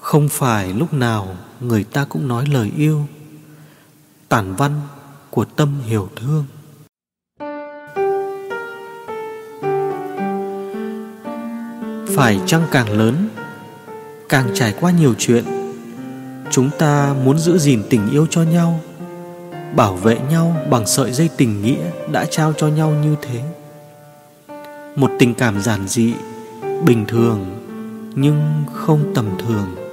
Không phải lúc nào người ta cũng nói lời yêu, Tản văn của tâm hiểu thương. Phải chăng càng lớn, Càng trải qua nhiều chuyện, Chúng ta muốn giữ gìn tình yêu cho nhau, Bảo vệ nhau bằng sợi dây tình nghĩa Đã trao cho nhau như thế? Một tình cảm giản dị, Bình thường Nhưng không tầm thường.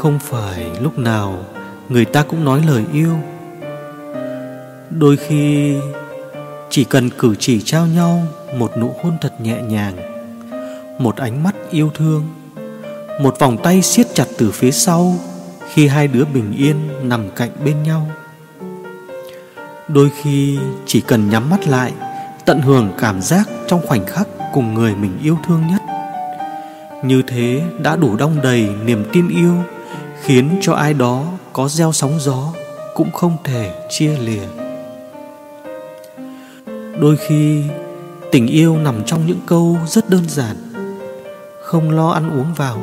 Không phải lúc nào Người ta cũng nói lời yêu. Đôi khi Chỉ cần cử chỉ trao nhau Một nụ hôn thật nhẹ nhàng, Một ánh mắt yêu thương, Một vòng tay siết chặt từ phía sau Khi hai đứa bình yên nằm cạnh bên nhau. Đôi khi chỉ cần nhắm mắt lại, Tận hưởng cảm giác trong khoảnh khắc cùng người mình yêu thương nhất. Như thế đã đủ đong đầy niềm tin yêu Khiến cho ai đó có gieo sóng gió Cũng không thể chia lìa. Đôi khi, tình yêu nằm trong những câu rất đơn giản, Không lo ăn uống vào,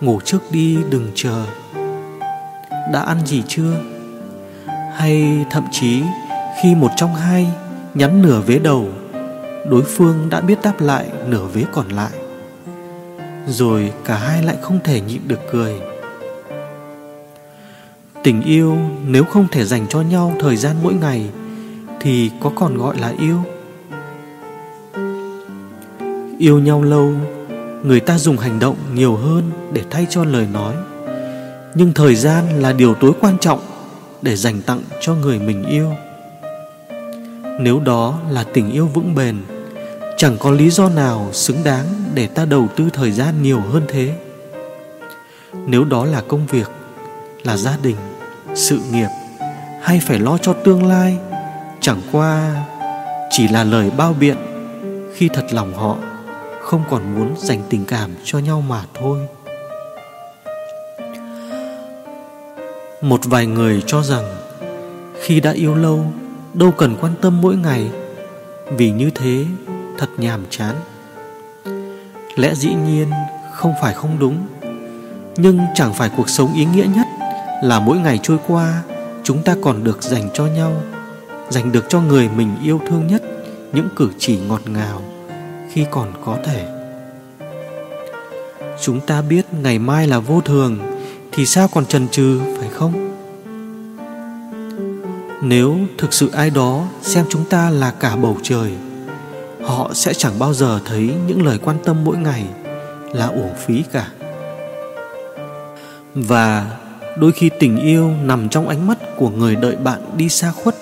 Ngủ trước đi đừng chờ, Đã ăn gì chưa? Hay thậm chí, khi một trong hai nhắn nửa vế đầu, Đối phương đã biết đáp lại nửa vế còn lại, Rồi cả hai lại không thể nhịn được cười. Tình yêu nếu không thể dành cho nhau thời gian mỗi ngày Thì có còn gọi là yêu? Yêu nhau lâu, Người ta dùng hành động nhiều hơn để thay cho lời nói. Nhưng thời gian là điều tối quan trọng Để dành tặng cho người mình yêu. Nếu đó là tình yêu vững bền, Chẳng có lý do nào xứng đáng để ta đầu tư thời gian nhiều hơn thế. Nếu đó là công việc, Là gia đình sự nghiệp hay phải lo cho tương lai? Chẳng qua chỉ là lời bao biện, khi thật lòng họ, không còn muốn dành tình cảm cho nhau mà thôi. Một vài người cho rằng, khi đã yêu lâu, đâu cần quan tâm mỗi ngày, vì như thế thật nhàm chán. Lẽ dĩ nhiên không phải không đúng, nhưng chẳng phải cuộc sống ý nghĩa nhất là mỗi ngày trôi qua, chúng ta còn được dành cho nhau, dành được cho người mình yêu thương nhất những cử chỉ ngọt ngào khi còn có thể. Chúng ta biết ngày mai là vô thường thì sao còn chần chừ, phải không? Nếu thực sự ai đó xem chúng ta là cả bầu trời, họ sẽ chẳng bao giờ thấy những lời quan tâm mỗi ngày là uổng phí cả. Và đôi khi tình yêu nằm trong ánh mắt của người đợi bạn đi xa khuất,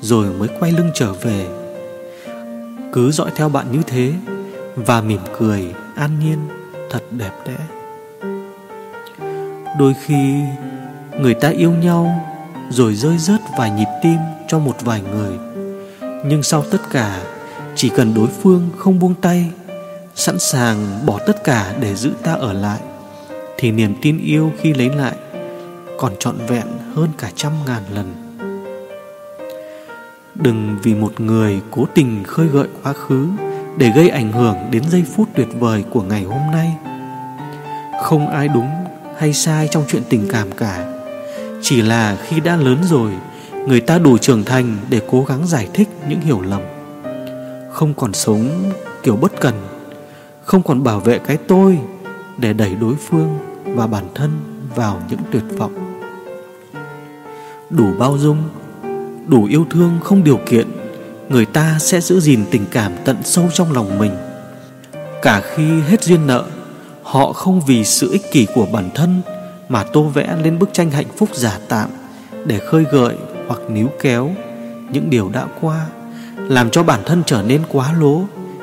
rồi mới quay lưng trở về. Cứ dõi theo bạn như thế và mỉm cười, an nhiên, thật đẹp đẽ. Đôi khi, người ta yêu nhau rồi rơi rớt vài nhịp tim cho một vài người. Nhưng sau tất cả, chỉ cần đối phương không buông tay, sẵn sàng bỏ tất cả để giữ ta ở lại, thì niềm tin yêu khi lấy lại còn trọn vẹn hơn cả trăm ngàn lần. Đừng vì một người cố tình khơi gợi quá khứ để gây ảnh hưởng đến giây phút tuyệt vời của ngày hôm nay. Không ai đúng hay sai trong chuyện tình cảm cả. Chỉ là khi đã lớn rồi, người ta đủ trưởng thành để cố gắng giải thích những hiểu lầm. Không còn sống kiểu bất cần, không còn bảo vệ cái tôi để đẩy đối phương và bản thân vào những tuyệt vọng. Đủ bao dung, đủ yêu thương không điều kiện, người ta sẽ giữ gìn tình cảm tận sâu trong lòng mình. Cả khi hết duyên nợ, họ không vì sự ích kỷ của bản thân mà tô vẽ lên bức tranh hạnh phúc giả tạm để khơi gợi hoặc níu kéo những điều đã qua, làm cho bản thân trở nên quá lố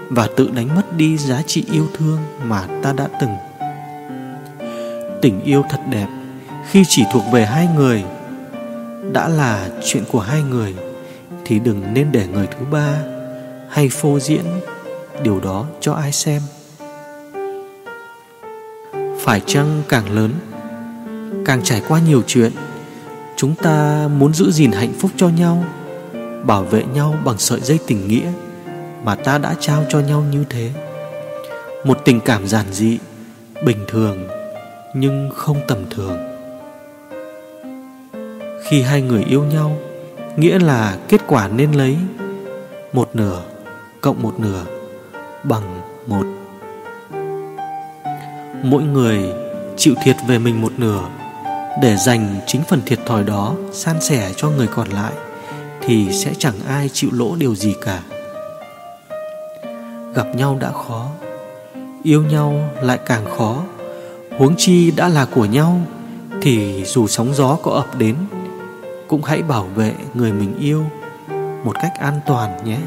và tự đánh mất đi giá trị yêu thương mà ta đã từng tình yêu thật đẹp khi chỉ thuộc về hai người. Đã là chuyện của hai người thì đừng nên để người thứ ba hay phô diễn điều đó cho ai xem. Phải chăng càng lớn, càng trải qua nhiều chuyện, chúng ta muốn giữ gìn hạnh phúc cho nhau, bảo vệ nhau bằng sợi dây tình nghĩa mà ta đã trao cho nhau như thế? Một tình cảm giản dị, Bình thường nhưng không tầm thường. Khi hai người yêu nhau, Nghĩa là kết quả nên lấy Một nửa Cộng một nửa Bằng một. Mỗi người chịu thiệt về mình một nửa Để dành chính phần thiệt thòi đó San sẻ cho người còn lại Thì sẽ chẳng ai chịu lỗ điều gì cả. Gặp nhau đã khó, Yêu nhau lại càng khó. Huống chi đã là của nhau, Thì dù sóng gió có ập đến, Cũng hãy bảo vệ người mình yêu Một cách an toàn nhé.